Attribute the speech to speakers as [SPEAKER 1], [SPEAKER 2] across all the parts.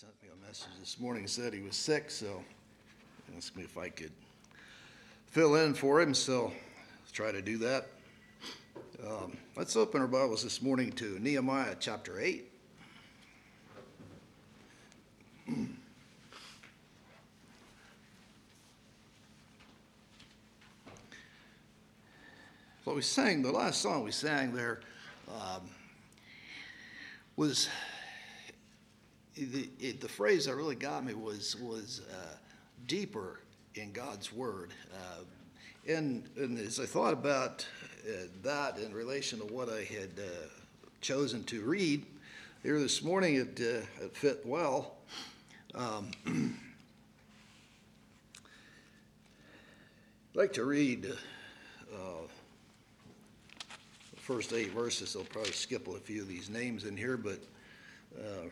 [SPEAKER 1] sent me a message this morning, said he was sick, so asked me if I could fill in for him, so try to do that. Um, let's open our Bibles this morning to Nehemiah chapter 8. What we sang, the last song we sang there um, was the, it, the phrase that really got me was was uh, deeper in God's word. Uh, and, and as I thought about uh, that in relation to what I had uh, chosen to read here this morning, it, uh, it fit well. Um, I'd like to read uh, the first eight verses. I'll probably skip a few of these names in here, but uh,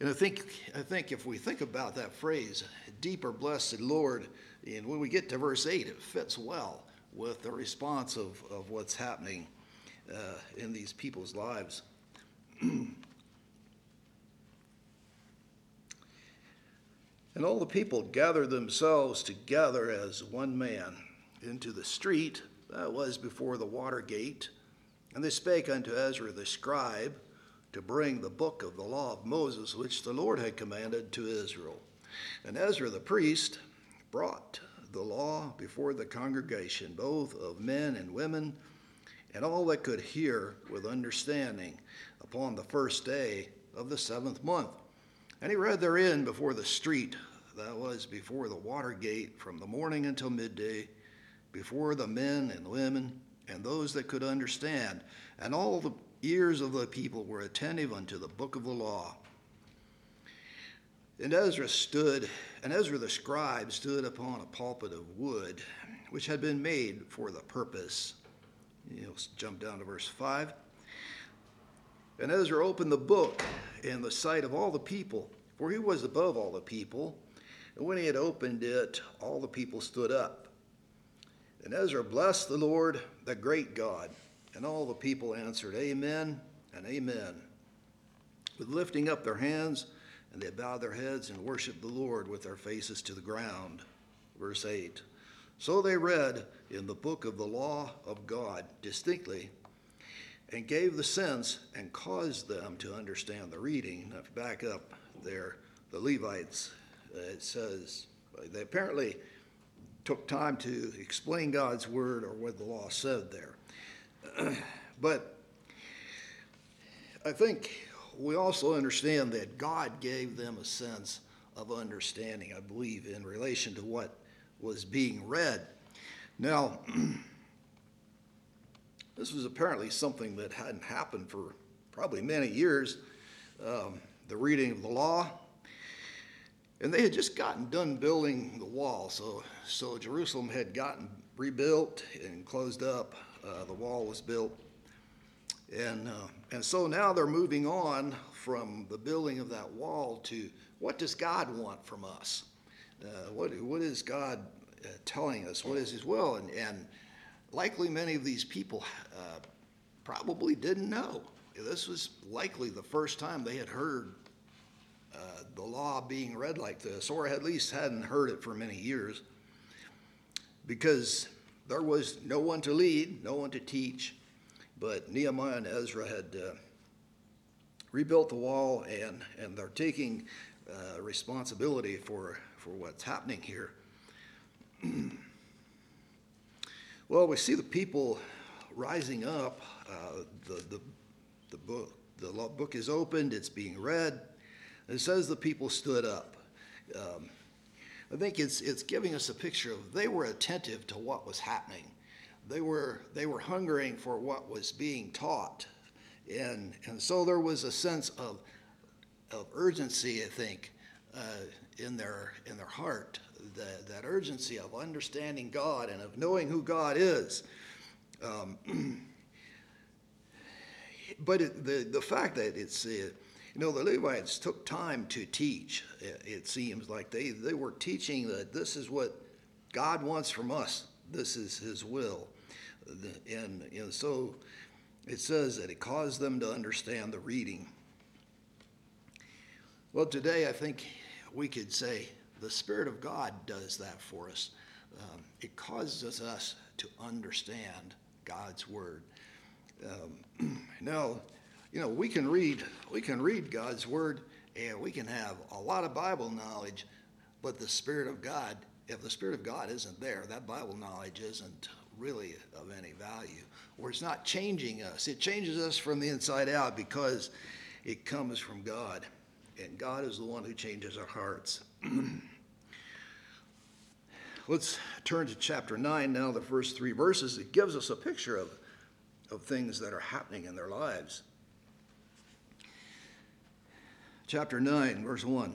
[SPEAKER 1] And I think, I think if we think about that phrase, deeper blessed Lord, and when we get to verse 8, it fits well with the response of, of what's happening uh, in these people's lives. and all the people gathered themselves together as one man into the street that was before the water gate. And they spake unto Ezra the scribe to bring the book of the law of Moses, which the Lord had commanded to Israel. And Ezra the priest brought the law before the congregation, both of men and women, and all that could hear with understanding upon the first day of the seventh month. And he read therein before the street that was before the water gate from the morning until midday, before the men and women and those that could understand, and all the ears of the people were attentive unto the book of the law. And Ezra stood, and Ezra the scribe stood upon a pulpit of wood, which had been made for the purpose. You'll jump down to verse 5. And Ezra opened the book in the sight of all the people, for he was above all the people. And when he had opened it, all the people stood up. And Ezra blessed the Lord, the great God. And all the people answered, Amen and Amen, with lifting up their hands, and they bowed their heads and worshiped the Lord with their faces to the ground. Verse 8 So they read in the book of the law of God distinctly, and gave the sense and caused them to understand the reading. Now, if you back up there, the Levites, uh, it says, they apparently took time to explain God's word or what the law said there. but I think we also understand that God gave them a sense of understanding, I believe, in relation to what was being read. Now, this was apparently something that hadn't happened for probably many years um, the reading of the law. And they had just gotten done building the wall, so, so Jerusalem had gotten rebuilt and closed up uh, the wall was built. And, uh, and so now they're moving on from the building of that wall to what does God want from us? Uh, what, what is God uh, telling us? What is His will? And, and likely many of these people uh, probably didn't know. This was likely the first time they had heard the law being read like this, or at least hadn't heard it for many years. Because there was no one to lead, no one to teach, but Nehemiah and Ezra had uh, rebuilt the wall, and, and they're taking uh, responsibility for, for what's happening here. well, we see the people rising up. Uh, the, the, the, book, the book is opened, it's being read. It says the people stood up. Um, I think it's, it's giving us a picture of they were attentive to what was happening. They were, they were hungering for what was being taught. And, and so there was a sense of, of urgency, I think, uh, in, their, in their heart, the, that urgency of understanding God and of knowing who God is. Um, but it, the, the fact that it's, uh, you know, the Levites took time to teach, it seems like. They, they were teaching that this is what God wants from us, this is His will. And, and so it says that it caused them to understand the reading. Well, today I think we could say the Spirit of God does that for us. Um, it causes us to understand God's Word. Um, now, you know, we can read we can read God's Word and we can have a lot of Bible knowledge, but the Spirit of God, if the Spirit of God isn't there, that Bible knowledge isn't really of any value. Or it's not changing us. It changes us from the inside out because it comes from God. And God is the one who changes our hearts. Let's turn to chapter 9 now, the first three verses. It gives us a picture of, of things that are happening in their lives. Chapter 9, verse 1.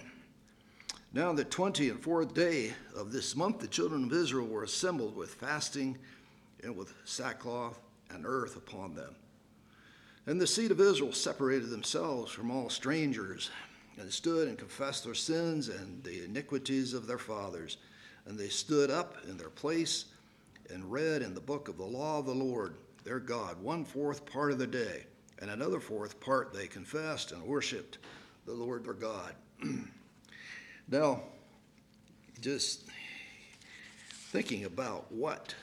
[SPEAKER 1] Now, the 20 and fourth day of this month, the children of Israel were assembled with fasting and with sackcloth and earth upon them. And the seed of Israel separated themselves from all strangers, and stood and confessed their sins and the iniquities of their fathers. And they stood up in their place and read in the book of the law of the Lord their God one fourth part of the day, and another fourth part they confessed and worshiped the Lord their God. now, just thinking about what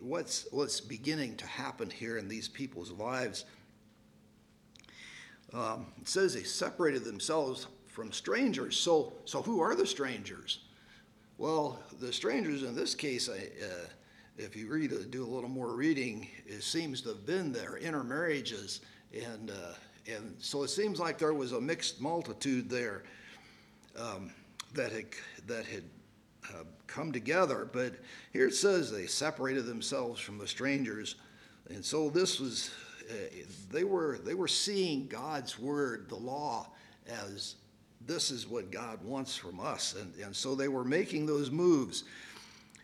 [SPEAKER 1] what's what's beginning to happen here in these people's lives. Um, it says they separated themselves from strangers. So, so who are the strangers? Well, the strangers in this case, I, uh, if you read, do a little more reading, it seems to have been their intermarriages, and uh, and so it seems like there was a mixed multitude there um, that had that had uh, come together. But here it says they separated themselves from the strangers, and so this was uh, they were they were seeing God's word, the law, as this is what God wants from us, and and so they were making those moves.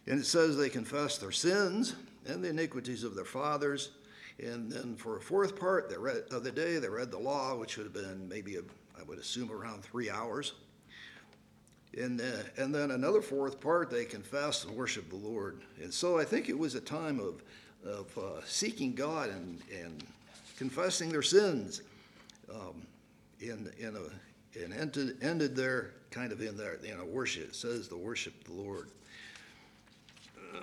[SPEAKER 1] And it says they confessed their sins and the iniquities of their fathers. And then for a fourth part they read, of the day, they read the law, which would have been maybe, a, I would assume, around three hours. And, uh, and then another fourth part, they confessed and worshiped the Lord. And so I think it was a time of, of uh, seeking God and, and confessing their sins. Um, in, in a, and ended, ended there kind of in their in a worship. It says the worship the Lord.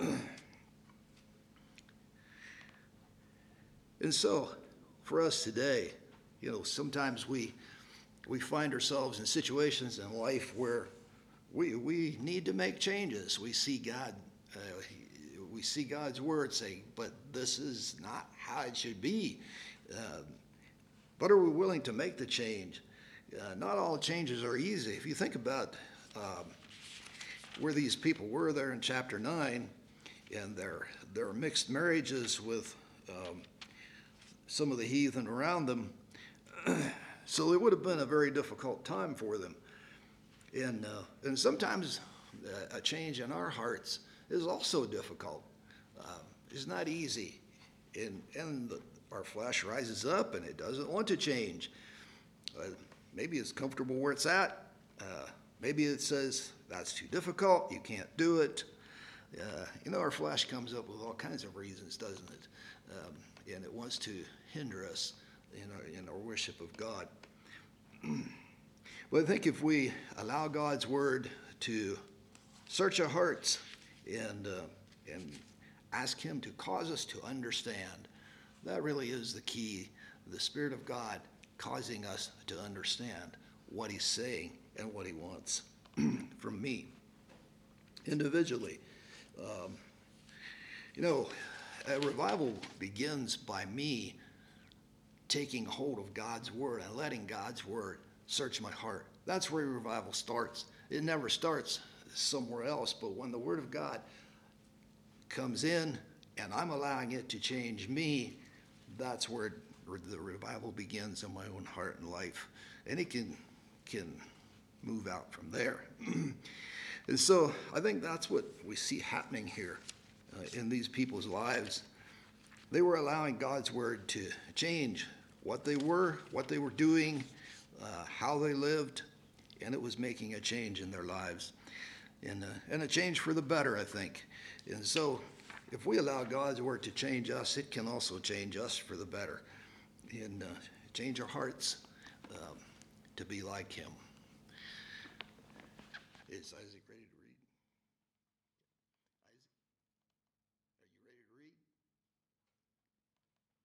[SPEAKER 1] and so, for us today, you know, sometimes we we find ourselves in situations in life where we, we need to make changes. We see God, uh, we see God's word say, but this is not how it should be. Uh, but are we willing to make the change? Uh, not all changes are easy. If you think about um, where these people were there in chapter 9 and their, their mixed marriages with um, some of the heathen around them, so it would have been a very difficult time for them. And, uh, and sometimes uh, a change in our hearts is also difficult. Uh, it's not easy. And, and the, our flesh rises up and it doesn't want to change. Uh, maybe it's comfortable where it's at. Uh, maybe it says, that's too difficult, you can't do it. Uh, you know, our flesh comes up with all kinds of reasons, doesn't it? Um, and it wants to hinder us in our, in our worship of God. But I think if we allow God's word to search our hearts and, uh, and ask Him to cause us to understand, that really is the key. The Spirit of God causing us to understand what He's saying and what He wants from me individually. Um, you know, a revival begins by me taking hold of God's Word and letting God's Word search my heart. That's where revival starts. It never starts somewhere else, but when the Word of God comes in and I'm allowing it to change me, that's where the revival begins in my own heart and life. And it can, can move out from there. And so I think that's what we see happening here uh, in these people's lives. They were allowing God's Word to change what they were, what they were doing, uh, how they lived, and it was making a change in their lives. And, uh, and a change for the better, I think. And so, if we allow God's word to change us, it can also change us for the better and uh, change our hearts um, to be like him. Read?